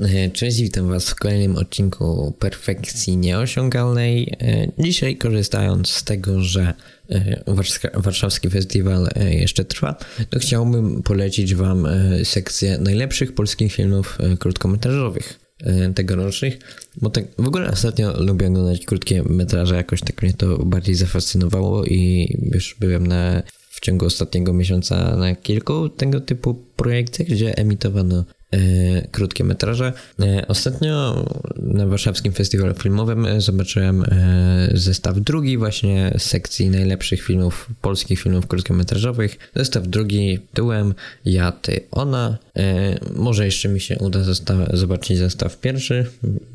E, cześć, witam Was w kolejnym odcinku Perfekcji Nieosiągalnej. E, dzisiaj korzystając z tego, że e, warszawski festiwal jeszcze trwa, to chciałbym polecić Wam sekcję najlepszych polskich filmów krótkometrażowych tegorocznych, bo tak w ogóle ostatnio lubię oglądać krótkie metraże, jakoś tak mnie to bardziej zafascynowało i już byłem na w ciągu ostatniego miesiąca na kilku tego typu projektach, gdzie emitowano krótkie metraże. E, ostatnio na warszawskim festiwalu filmowym e, zobaczyłem zestaw drugi właśnie z sekcji najlepszych filmów, polskich filmów krótkometrażowych. Zestaw drugi tyłem ja, ty, ona. Może jeszcze mi się uda zestaw, zobaczyć zestaw pierwszy,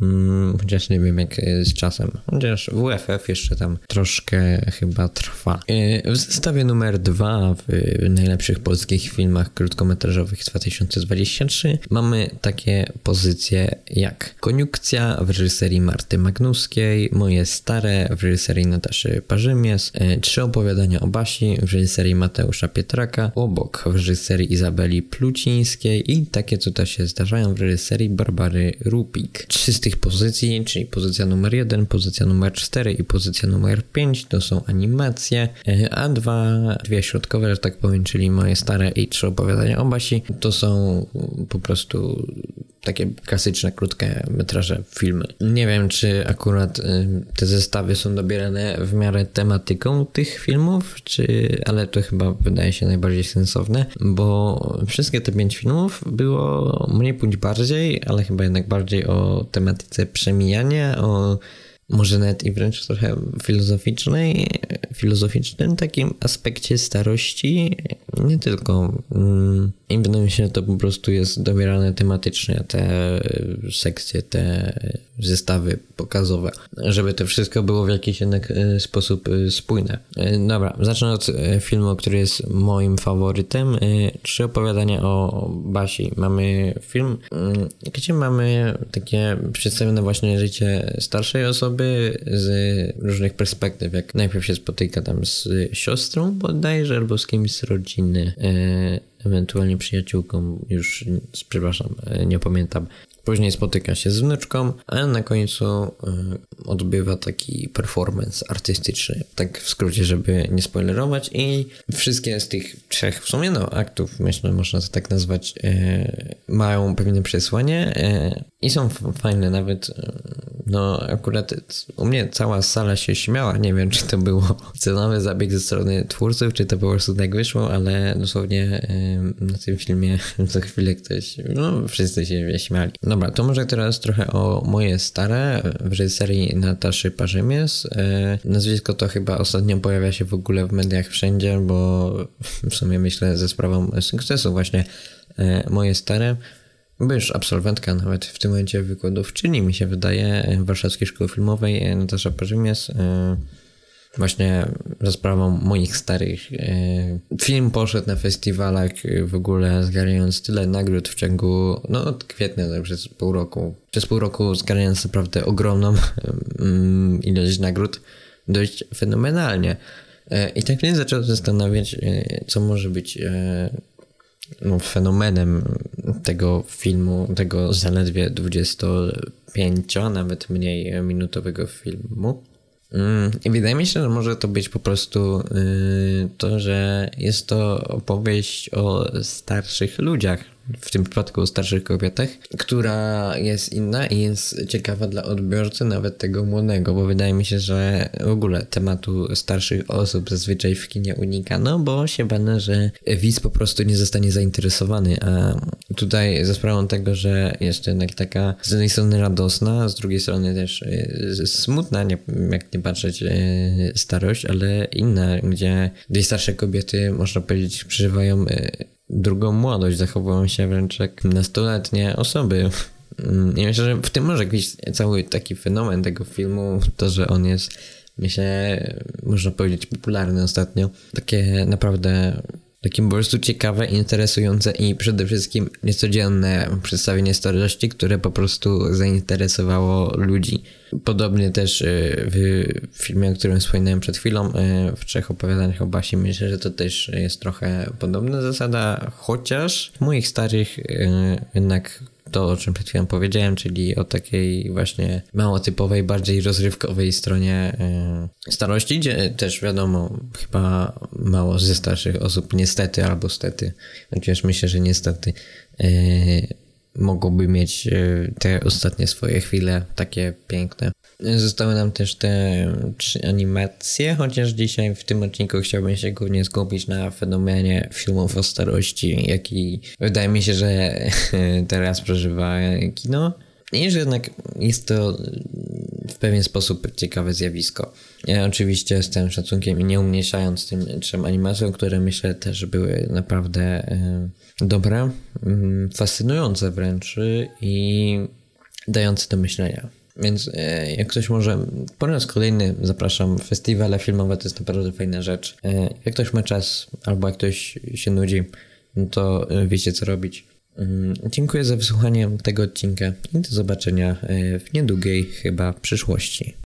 mm, chociaż nie wiem jak z czasem. Chociaż WFF jeszcze tam troszkę chyba trwa. W zestawie numer dwa w najlepszych polskich filmach krótkometrażowych 2023 mamy takie pozycje jak Koniukcja w reżyserii Marty Magnuskiej, Moje Stare w reżyserii Nataszy Parzymies, e, Trzy opowiadania o Basi w reżyserii Mateusza Pietraka, Obok w reżyserii Izabeli Plucińskiej i Takie co się zdarzają w reżyserii Barbary Rupik. Trzy z tych pozycji, czyli pozycja numer jeden, pozycja numer cztery i pozycja numer pięć to są animacje, e, a dwa, dwie środkowe, że tak powiem, czyli Moje Stare i Trzy opowiadania o Basi to są po prostu takie klasyczne, krótkie metraże filmy. Nie wiem, czy akurat y, te zestawy są dobierane w miarę tematyką tych filmów, czy, ale to chyba wydaje się najbardziej sensowne, bo wszystkie te pięć filmów było mniej bądź bardziej, ale chyba jednak bardziej o tematyce przemijania, o może nawet i wręcz trochę filozoficznej, filozoficznym takim aspekcie starości, nie tylko. Mm, I wydaje mi się, że to po prostu jest dobierane tematycznie, te sekcje, te zestawy pokazowe, żeby to wszystko było w jakiś jednak e, sposób e, spójne. E, dobra, zacznę od filmu, który jest moim faworytem. Trzy opowiadania o Basi. Mamy film, mm, gdzie mamy takie przedstawione właśnie życie starszej osoby z różnych perspektyw, jak najpierw się spotyka tam z siostrą bodajże, albo z kimś z rodziny ewentualnie przyjaciółką, już przepraszam, nie pamiętam. Później spotyka się z wnuczką, a na końcu y, odbywa taki performance artystyczny. Tak w skrócie, żeby nie spoilerować. I wszystkie z tych trzech w sumie no, aktów, myślę, można to tak nazwać, y, mają pewne przesłanie y, i są fajne. Nawet no akurat u mnie cała sala się śmiała. Nie wiem, czy to było celowy zabieg ze strony twórców, czy to po prostu tak wyszło, ale dosłownie na tym filmie za chwilę ktoś, no wszyscy się śmiali. Dobra, to może teraz trochę o moje stare w reżyserii Nataszy Parzymies. E, nazwisko to chyba ostatnio pojawia się w ogóle w mediach wszędzie, bo w sumie myślę ze sprawą sukcesu właśnie e, moje stare. Bo już absolwentka nawet w tym momencie wykładowczyni mi się wydaje Warszawskiej Szkoły Filmowej Natasza Parzymies właśnie za sprawą moich starych. E, film poszedł na festiwalach w ogóle zgarniając tyle nagród w ciągu, no od kwietnia tak przez pół roku. Przez pół roku zgarniając naprawdę ogromną mm, ilość nagród dość fenomenalnie. E, I tak mnie zacząłem zastanawiać, e, co może być no, fenomenem tego filmu, tego zaledwie 25, nawet mniej minutowego filmu. Mm, I wydaje mi się, że może to być po prostu yy, to, że jest to opowieść o starszych ludziach, w tym przypadku o starszych kobietach, która jest inna i jest ciekawa dla odbiorcy, nawet tego młodego, bo wydaje mi się, że w ogóle tematu starszych osób zazwyczaj w kinie unikano, bo się bane, że widz po prostu nie zostanie zainteresowany, a tutaj za sprawą tego, że jest jednak taka z jednej strony radosna, z drugiej strony też e, smutna, nie, jak nie patrzeć e, starość, ale inna, gdzie, starsze kobiety, można powiedzieć, przeżywają e, drugą młodość, zachowują się wręcz jak nastoletnie osoby. Mm, I myślę, że w tym może jakiś cały taki fenomen tego filmu, to, że on jest, myślę, można powiedzieć, popularny ostatnio. Takie naprawdę takie po prostu ciekawe, interesujące i przede wszystkim niecodzienne przedstawienie starości, które po prostu zainteresowało ludzi. Podobnie też y, w filmie, o którym wspominałem przed chwilą, y, w trzech opowiadaniach o Basi, myślę, że to też jest trochę podobna zasada, chociaż w moich starych y, jednak to, o czym przed chwilą powiedziałem, czyli o takiej właśnie mało typowej, bardziej rozrywkowej stronie yy, starości, gdzie też wiadomo, chyba mało ze starszych osób niestety albo stety, chociaż myślę, że niestety yy, mogłoby mieć yy, te ostatnie swoje chwile takie piękne. Zostały nam też te trzy animacje, chociaż dzisiaj w tym odcinku chciałbym się głównie skupić na fenomenie filmów o starości, jaki wydaje mi się, że teraz przeżywa kino. I że jednak jest to w pewien sposób ciekawe zjawisko. Ja oczywiście z tym szacunkiem i nie umniejszając tym trzem animacjom, które myślę też były naprawdę dobre, mm, fascynujące wręcz i dające do myślenia. Więc e, jak ktoś może, po raz kolejny zapraszam, festiwale filmowe to jest naprawdę fajna rzecz. E, jak ktoś ma czas albo jak ktoś się nudzi, no to e, wiecie co robić. Mm, dziękuję za wysłuchanie tego odcinka i do zobaczenia w niedługiej chyba przyszłości.